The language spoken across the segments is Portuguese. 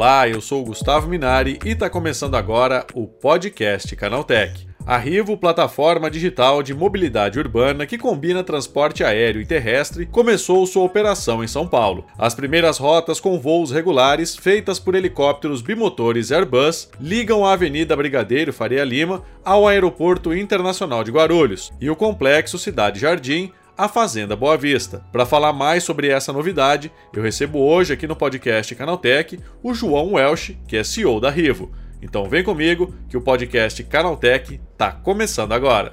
Olá, eu sou o Gustavo Minari e está começando agora o podcast Canaltech. A Rivo, plataforma digital de mobilidade urbana que combina transporte aéreo e terrestre, começou sua operação em São Paulo. As primeiras rotas com voos regulares, feitas por helicópteros bimotores Airbus, ligam a Avenida Brigadeiro Faria Lima ao Aeroporto Internacional de Guarulhos e o complexo Cidade Jardim, a Fazenda Boa Vista. Para falar mais sobre essa novidade, eu recebo hoje aqui no podcast Canaltech o João Welsh, que é CEO da Rivo. Então vem comigo que o podcast Canaltech está começando agora.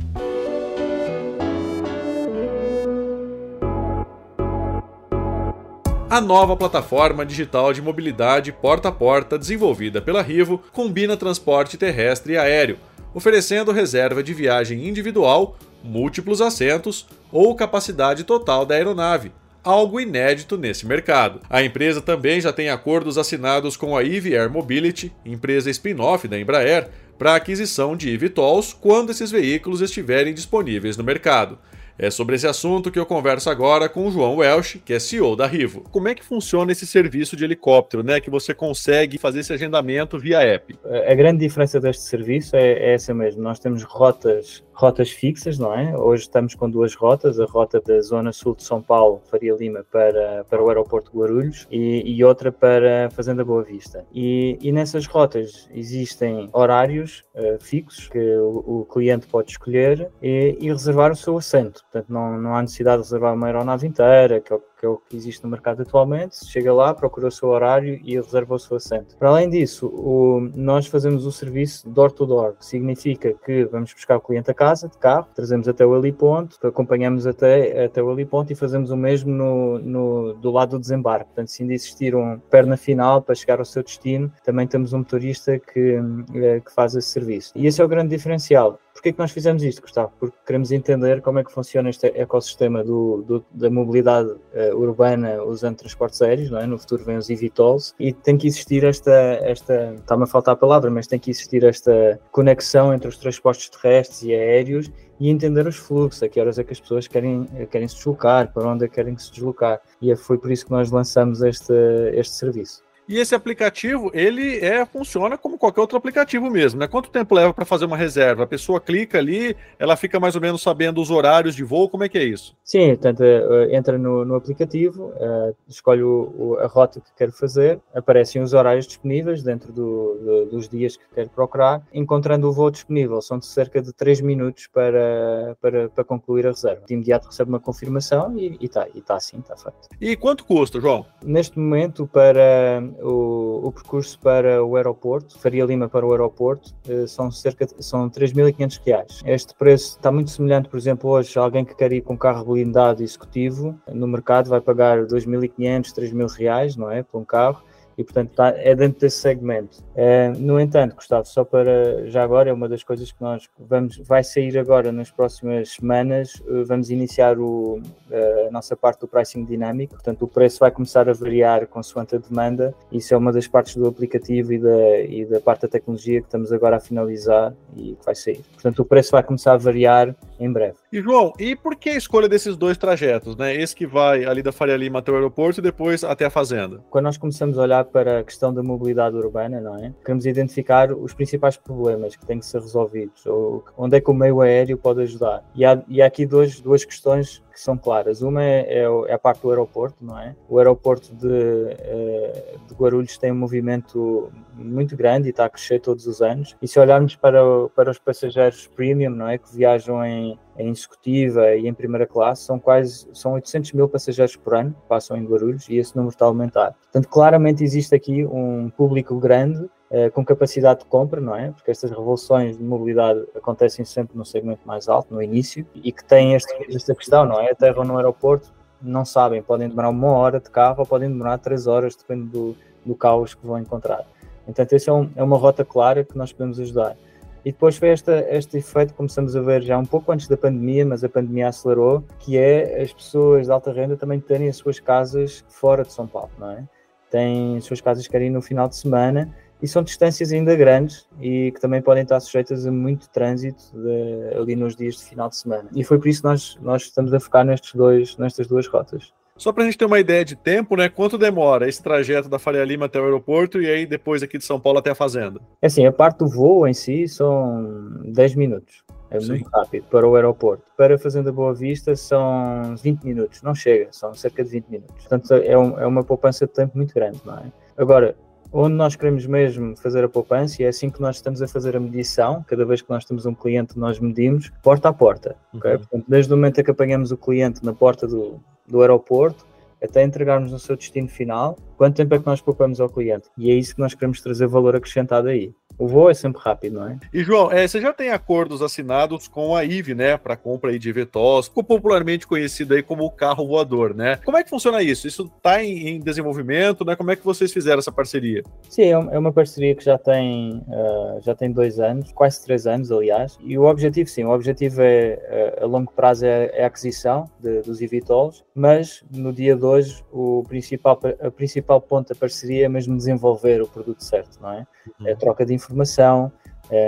A nova plataforma digital de mobilidade porta a porta desenvolvida pela Rivo combina transporte terrestre e aéreo, oferecendo reserva de viagem individual, múltiplos assentos ou capacidade total da aeronave, algo inédito nesse mercado. A empresa também já tem acordos assinados com a EV Air Mobility, empresa spin-off da Embraer, para aquisição de eVTOLs quando esses veículos estiverem disponíveis no mercado. É sobre esse assunto que eu converso agora com o João Welsh, que é CEO da Rivo. Como é que funciona esse serviço de helicóptero, né? Que você consegue fazer esse agendamento via app? A grande diferença deste serviço é, é essa mesmo. Nós temos rotas rotas fixas, não é? Hoje estamos com duas rotas, a rota da zona sul de São Paulo, Faria Lima, para, para o aeroporto de Guarulhos e, e outra para Fazenda Boa Vista. E, e nessas rotas existem horários uh, fixos que o, o, cliente pode escolher e, e, reservar o seu assento. Portanto, não, não há necessidade de reservar uma aeronave inteira, que é o que é o que existe no mercado atualmente, chega lá, procura o seu horário e reserva o seu assento. Para além disso, o, nós fazemos o serviço door-to-door, que significa que vamos buscar o cliente a casa de carro, trazemos até o heliponto, acompanhamos até, até o heliponto e fazemos o mesmo no, no, do lado do desembarque. Portanto, se ainda existir uma perna final para chegar ao seu destino, também temos um motorista que, eh, que faz esse serviço. E esse é o grande diferencial. Porquê que nós fizemos isto, Gustavo? Porque queremos entender como é que funciona este ecossistema do, do da mobilidade uh, urbana usando transportes aéreos, não é? No futuro vem os eVTOLs e tem que existir esta, esta está-me a faltar a palavra, mas tem que existir esta conexão entre os transportes terrestres e aéreos e entender os fluxos, a que horas é que as pessoas querem, querem se deslocar, para onde é que querem se deslocar. E foi por isso que nós lançamos este, este serviço. E esse aplicativo, ele é funciona como qualquer outro aplicativo mesmo, né? Quanto tempo leva para fazer uma reserva? A pessoa clica ali, ela fica mais ou menos sabendo os horários de voo, como é que é isso? Sim, portanto, eh, entra no, no aplicativo, uh, escolhe o, o, a rota que quer fazer, aparecem os horários disponíveis dentro do, do, dos dias que quer procurar, encontrando o voo disponível. São de cerca de 3 minutos para, para, para concluir a reserva. De imediato recebe uma confirmação e está e tá assim, está feito. E quanto custa, João? Neste momento, para o, o percurso para o aeroporto, Faria Lima para o aeroporto, eh, são cerca de, são 3.500 reais. Este preço está muito semelhante, por exemplo, hoje alguém que quer ir com um carro blindado executivo no mercado vai pagar 2.500, 3.000 reais, não é, por um carro e portanto tá, é dentro desse segmento. É, no entanto, Gustavo, só para já agora, é uma das coisas que nós vamos, vai sair agora nas próximas semanas, eh, vamos iniciar o, eh, a nossa parte do pricing dinâmico, portanto o preço vai começar a variar consoante a demanda, isso é uma das partes do aplicativo e da, e da parte da tecnologia que estamos agora a finalizar e que vai sair. Portanto o preço vai começar a variar em breve. E João, e por que a escolha desses dois trajetos, né? Esse que vai ali da Faria Lima até o aeroporto e depois até a fazenda? Quando nós começamos a olhar para a questão da mobilidade urbana, não é? Queremos identificar os principais problemas que têm que ser resolvidos, ou onde é que o meio aéreo pode ajudar. E há, e há aqui dois, duas questões que são claras. Uma é, é, é, a parte do aeroporto, não é? O aeroporto de, eh, de Guarulhos tem um movimento muito grande e está a crescer todos os anos. E se olharmos para, para os passageiros premium, não é? Que viajam em, em executiva e em primeira classe, são quase são 800 mil passageiros por ano que passam em Guarulhos e esse número está a aumentar. Portanto, claramente existe aqui um público grande com capacidade de compra, não é? Porque estas revoluções de mobilidade acontecem sempre no segmento mais alto, no início, e que têm este, esta questão, não é? Aterram no aeroporto, não sabem, podem demorar uma hora de carro ou podem demorar três horas, depende do, do caos que vão encontrar. Então, essa é, um, é uma rota clara que nós podemos ajudar. E depois foi esta, este efeito que começamos a ver já um pouco antes da pandemia, mas a pandemia acelerou, que é as pessoas de alta renda também terem as suas casas fora de São Paulo, não é? Têm as suas casas que querem no final de semana e são distâncias ainda grandes e que também podem estar sujeitas a muito trânsito de, ali nos dias de final de semana. E foi por isso que nós, nós estamos a focar nestes dois, nestas duas rotas. Só para a gente ter uma ideia de tempo, né? Quanto demora esse trajeto da Faria Lima até o aeroporto e aí depois aqui de São Paulo até a fazenda? É assim, a parte do voo em si são 10 minutos. É Sim. muito rápido para o aeroporto. Para a Fazenda Boa Vista são 20 minutos, não chega, são cerca de 20 minutos. Portanto, é, um, é uma poupança de tempo muito grande, não é? Agora, onde nós queremos mesmo fazer a poupança, e é assim que nós estamos a fazer a medição, cada vez que nós temos um cliente, nós medimos porta a porta. Uhum. Okay? Portanto, desde o momento em que apanhamos o cliente na porta do, do aeroporto, até entregarmos no seu destino final, quanto tempo é que nós poupamos ao cliente? E é isso que nós queremos trazer valor acrescentado aí. O voo é sempre rápido, não é? E João, é, você já tem acordos assinados com a IVE, né, para compra aí de VTOLs, popularmente conhecido aí como o carro voador, né? Como é que funciona isso? Isso está em, em, desenvolvimento, né? Como é que vocês fizeram essa parceria? Sim, é, é uma parceria que já tem uh, já tem dois anos, quase três anos, aliás. E o objetivo, sim, o objetivo é uh, a longo prazo é, é a aquisição de, dos eVTOLs, mas no dia de hoje o principal a principal ponto da parceria é mesmo desenvolver o produto certo, não é? Uhum. É a troca de informação,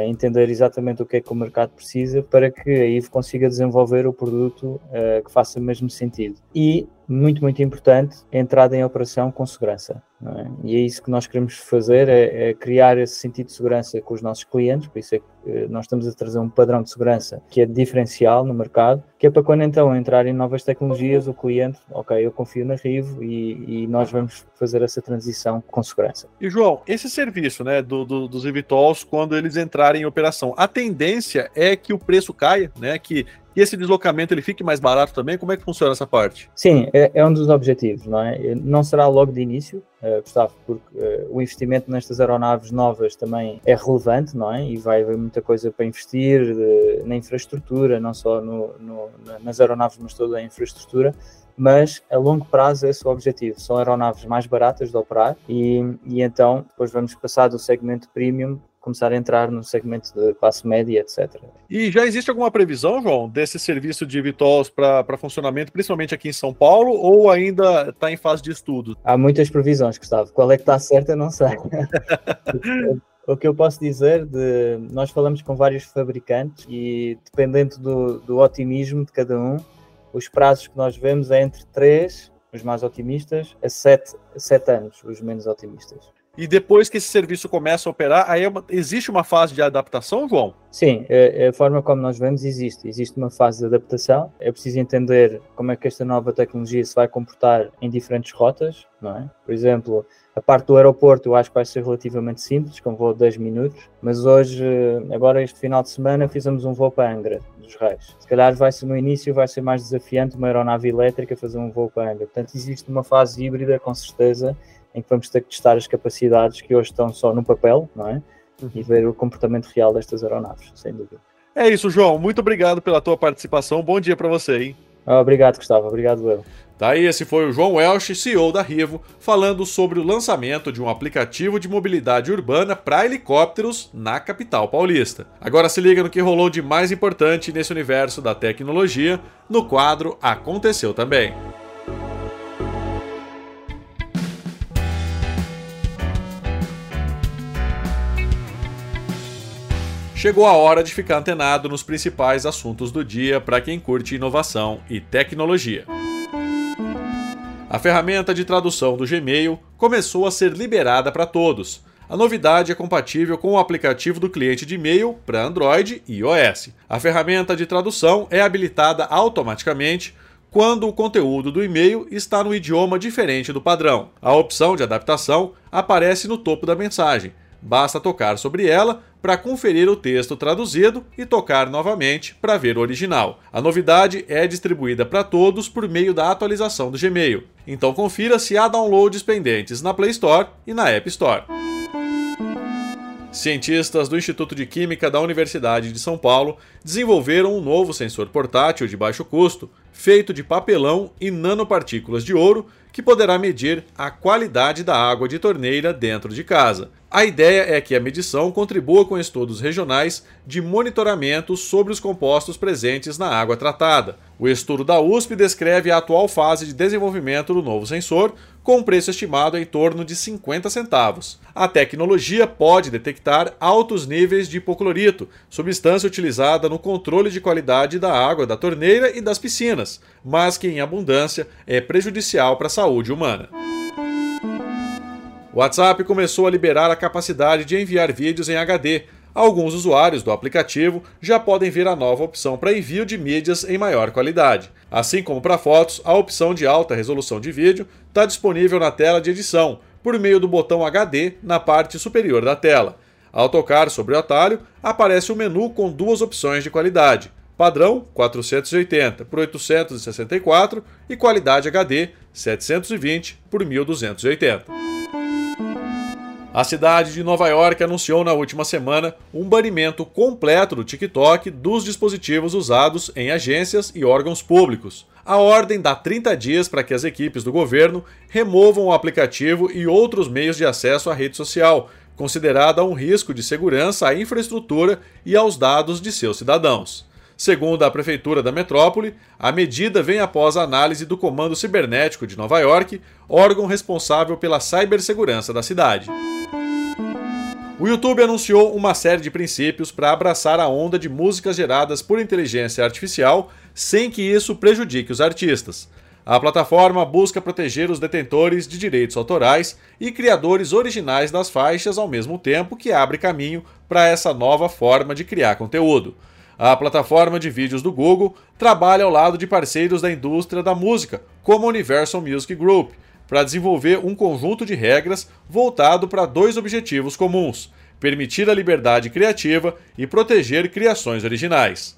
entender exatamente o que é que o mercado precisa para que a IVE consiga desenvolver o produto uh, que faça o mesmo sentido. E, muito, muito importante, entrada em operação com segurança. É? E é isso que nós queremos fazer, é, é, criar esse sentido de segurança com os nossos clientes, por isso é que eh, nós estamos a trazer um padrão de segurança que é diferencial no mercado, que é para quando então entrarem novas tecnologias, o cliente, ok, eu confio na Rivo e, e nós vamos fazer essa transição com segurança. E João, esse serviço né, do, do, dos eVTOLs, quando eles entrarem em operação, a tendência é que o preço caia, né, que e esse deslocamento ele fique mais barato também? Como é que funciona essa parte? Sim, é, é um dos objetivos, não é? Não será logo de início, uh, Gustavo, porque uh, o investimento nestas aeronaves novas também é relevante, não é? E vai haver muita coisa para investir de, na infraestrutura, não só no, no, nas aeronaves, mas toda a infraestrutura mas a longo prazo esse é o objetivo. São aeronaves mais baratas de operar e, e então depois vamos passar do segmento premium começar a entrar no segmento de classe média, etc. E já existe alguma previsão, João, desse serviço de VTOLs para funcionamento, principalmente aqui em São Paulo, ou ainda está em fase de estudo? Há muitas previsões, Gustavo. Qual é que está certa, eu não sei. o que eu posso dizer de nós falamos com vários fabricantes e dependendo do, do otimismo de cada um, os prazos que nós vemos é entre 3, os mais otimistas, a 7, 7 anos, os menos otimistas. E depois que esse serviço começa a operar, aí é uma, existe uma fase de adaptação, João? Sim, a, a, forma como nós vemos existe. Existe uma fase de adaptação. É preciso entender como é que esta nova tecnologia se vai comportar em diferentes rotas, não é? Por exemplo, a parte do aeroporto eu acho que vai ser relativamente simples, com voo de 10 minutos, mas hoje, agora este final de semana, fizemos um voo para Angra, dos Reis. Se calhar vai ser no início, vai ser mais desafiante uma aeronave elétrica fazer um voo para Angra. Portanto, existe uma fase híbrida, com certeza, em que vamos ter que testar as capacidades que hoje estão só no papel, não é? Uhum. E ver o comportamento real destas aeronaves, sem dúvida. É isso, João. Muito obrigado pela tua participação. Bom dia para você, hein? Ah, obrigado, Gustavo. Obrigado, eu. Tá aí, esse foi o João Welsh, CEO da Rivo, falando sobre o lançamento de um aplicativo de mobilidade urbana para helicópteros na capital paulista. Agora se liga no que rolou de mais importante nesse universo da tecnologia no quadro Aconteceu Também. Chegou a hora de ficar antenado nos principais assuntos do dia para quem curte inovação e tecnologia. A ferramenta de tradução do Gmail começou a ser liberada para todos. A novidade é compatível com o aplicativo do cliente de e-mail para Android e iOS. A ferramenta de tradução é habilitada automaticamente quando o conteúdo do e-mail está no idioma diferente do padrão. A opção de adaptação aparece no topo da mensagem. Basta tocar sobre ela para conferir o texto traduzido e tocar novamente para ver o original. A novidade é distribuída para todos por meio da atualização do Gmail. Então confira se há downloads pendentes na Play Store e na App Store. Cientistas do Instituto de Química da Universidade de São Paulo desenvolveram um novo sensor portátil de baixo custo feito de papelão e nanopartículas de ouro que poderá medir a qualidade da água de torneira dentro de casa. A ideia é que a medição contribua com estudos regionais de monitoramento sobre os compostos presentes na água tratada. O estudo da USP descreve a atual fase de desenvolvimento do novo sensor, com um preço estimado em torno de 50 centavos. A tecnologia pode detectar altos níveis de hipoclorito, substância utilizada no controle de qualidade da água da torneira e das piscinas, mas que em abundância é prejudicial para a saúde humana. O WhatsApp começou a liberar a capacidade de enviar vídeos em HD. Alguns usuários do aplicativo já podem ver a nova opção para envio de mídias em maior qualidade. Assim como para fotos, a opção de alta resolução de vídeo está disponível na tela de edição, por meio do botão HD na parte superior da tela. Ao tocar sobre o atalho, aparece o um menu com duas opções de qualidade: padrão 480 por 864 e qualidade HD 720 por 1280. A cidade de Nova York anunciou na última semana um banimento completo do TikTok dos dispositivos usados em agências e órgãos públicos. A ordem dá 30 dias para que as equipes do governo removam o aplicativo e outros meios de acesso à rede social, considerada um risco de segurança à infraestrutura e aos dados de seus cidadãos. Segundo a Prefeitura da Metrópole, a medida vem após a análise do Comando Cibernético de Nova York, órgão responsável pela cibersegurança da cidade. O YouTube anunciou uma série de princípios para abraçar a onda de músicas geradas por inteligência artificial sem que isso prejudique os artistas. A plataforma busca proteger os detentores de direitos autorais e criadores originais das faixas ao mesmo tempo que abre caminho para essa nova forma de criar conteúdo. A plataforma de vídeos do Google trabalha ao lado de parceiros da indústria da música, como a Universal Music Group, para desenvolver um conjunto de regras voltado para dois objetivos comuns: permitir a liberdade criativa e proteger criações originais.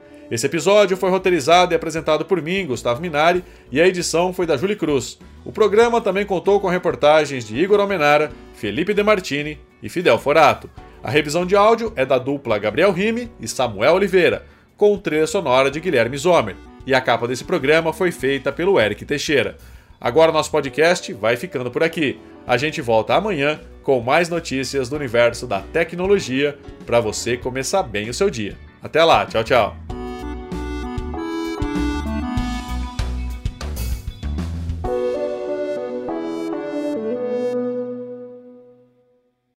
Esse episódio foi roteirizado e apresentado por mim, Gustavo Minari, e a edição foi da Julie Cruz. O programa também contou com reportagens de Igor Almenara, Felipe De Martini e Fidel Forato. A revisão de áudio é da dupla Gabriel Rime e Samuel Oliveira, com trilha sonora de Guilherme Zomer e a capa desse programa foi feita pelo Eric Teixeira. Agora nosso podcast vai ficando por aqui. A gente volta amanhã com mais notícias do universo da tecnologia para você começar bem o seu dia. Até lá, tchau, tchau.